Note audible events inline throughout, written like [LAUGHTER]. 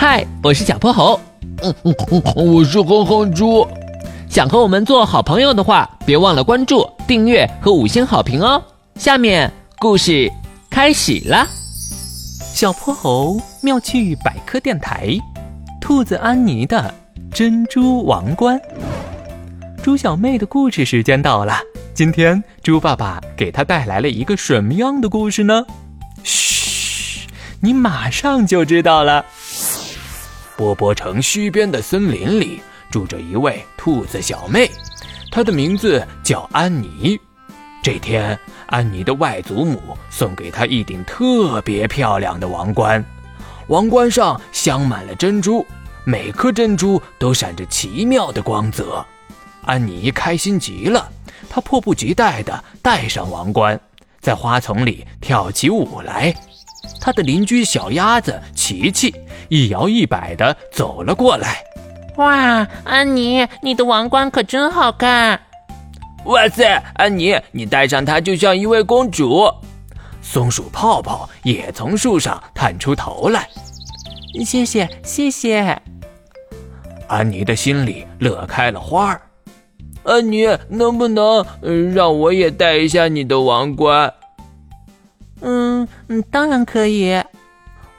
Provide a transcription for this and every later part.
嗨，我是小泼猴。嗯嗯嗯，我是哼哼猪。想和我们做好朋友的话，别忘了关注、订阅和五星好评哦。下面故事开始啦！小泼猴妙趣百科电台，兔子安妮的珍珠王冠。猪小妹的故事时间到了，今天猪爸爸给她带来了一个什么样的故事呢？嘘，你马上就知道了。波波城西边的森林里住着一位兔子小妹，她的名字叫安妮。这天，安妮的外祖母送给她一顶特别漂亮的王冠，王冠上镶满了珍珠，每颗珍珠都闪着奇妙的光泽。安妮开心极了，她迫不及待地戴上王冠，在花丛里跳起舞来。她的邻居小鸭子琪琪一摇一摆地走了过来。哇，安妮，你的王冠可真好看！哇塞，安妮，你戴上它就像一位公主。松鼠泡泡也从树上探出头来。谢谢，谢谢。安妮的心里乐开了花儿。安妮，能不能让我也戴一下你的王冠？嗯嗯，当然可以。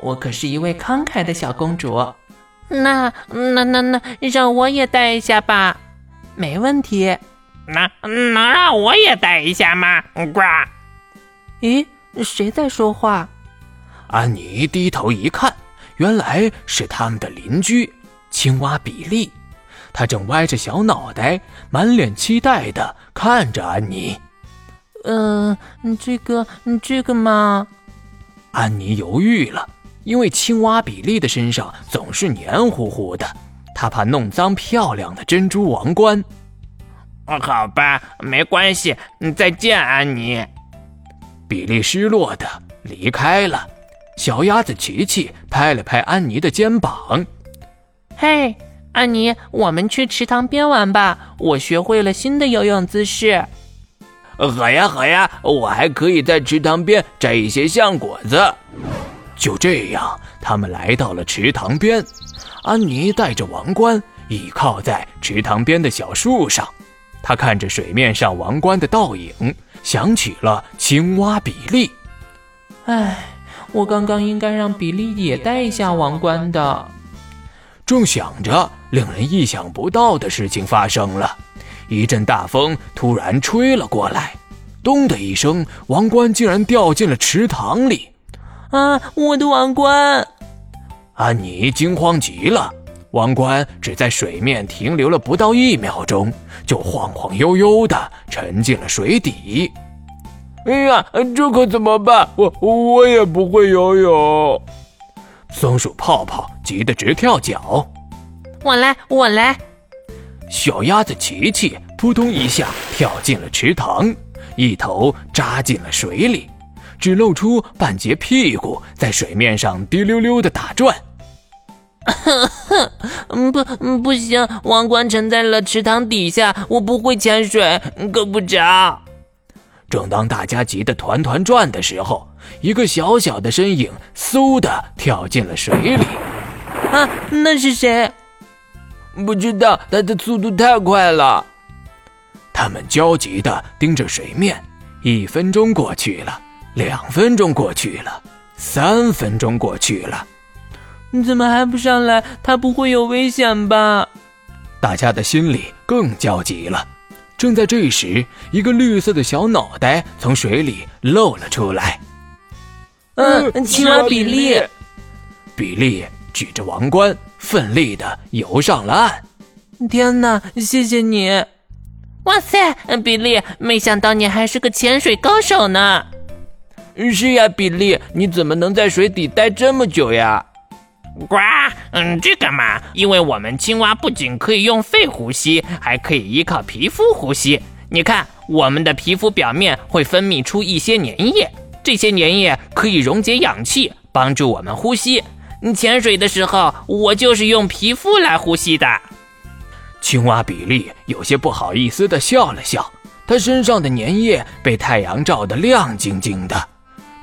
我可是一位慷慨的小公主。那那那那，让我也戴一下吧。没问题。那能让我也戴一下吗？呱！咦，谁在说话？安妮低头一看，原来是他们的邻居青蛙比利。他正歪着小脑袋，满脸期待的看着安妮。嗯，这个，这个嘛……安妮犹豫了，因为青蛙比利的身上总是黏糊糊的，他怕弄脏漂亮的珍珠王冠。好吧，没关系。再见，安妮。比利失落的离开了。小鸭子琪琪拍了拍安妮的肩膀：“嘿。”安妮，我们去池塘边玩吧！我学会了新的游泳姿势。好呀，好呀，我还可以在池塘边摘一些橡果子。就这样，他们来到了池塘边。安妮带着王冠，倚靠在池塘边的小树上。她看着水面上王冠的倒影，想起了青蛙比利。唉，我刚刚应该让比利也戴一下王冠的。正想着。令人意想不到的事情发生了，一阵大风突然吹了过来，咚的一声，王冠竟然掉进了池塘里！啊，我的王冠！安妮惊慌极了，王冠只在水面停留了不到一秒钟，就晃晃悠悠地沉进了水底。哎呀，这可怎么办？我我也不会游泳。松鼠泡泡急得直跳脚。我来，我来。小鸭子琪琪扑通一下跳进了池塘，一头扎进了水里，只露出半截屁股在水面上滴溜溜的打转。哼 [LAUGHS] 哼，不，不行，王冠沉在了池塘底下，我不会潜水，够不着。正当大家急得团团转的时候，一个小小的身影嗖的跳进了水里。啊，那是谁？不知道，他的速度太快了。他们焦急的盯着水面，一分钟过去了，两分钟过去了，三分钟过去了，你怎么还不上来？他不会有危险吧？大家的心里更焦急了。正在这时，一个绿色的小脑袋从水里露了出来。嗯，青蛙比利，比利举着王冠。奋力的游上了岸。天哪，谢谢你！哇塞，比利，没想到你还是个潜水高手呢。是呀，比利，你怎么能在水底待这么久呀？呱，嗯，这个嘛，因为我们青蛙不仅可以用肺呼吸，还可以依靠皮肤呼吸。你看，我们的皮肤表面会分泌出一些粘液，这些粘液可以溶解氧气，帮助我们呼吸。潜水的时候，我就是用皮肤来呼吸的。青蛙比利有些不好意思地笑了笑，他身上的粘液被太阳照得亮晶晶的。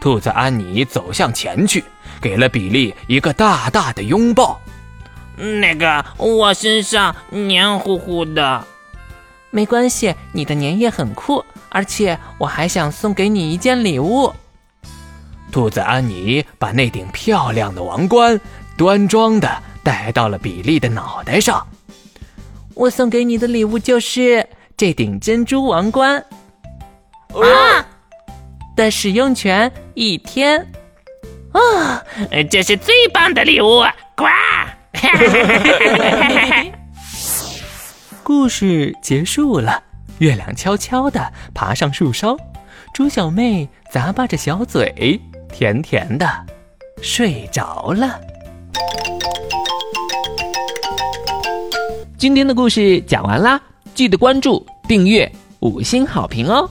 兔子安妮走向前去，给了比利一个大大的拥抱。那个，我身上黏糊糊的。没关系，你的粘液很酷，而且我还想送给你一件礼物。兔子安妮把那顶漂亮的王冠端庄的戴到了比利的脑袋上。我送给你的礼物就是这顶珍珠王冠。啊！的使用权一天。啊，这是最棒的礼物！呱！[LAUGHS] 故事结束了，月亮悄悄地爬上树梢，猪小妹咂巴着小嘴，甜甜的睡着了。今天的故事讲完啦，记得关注、订阅、五星好评哦！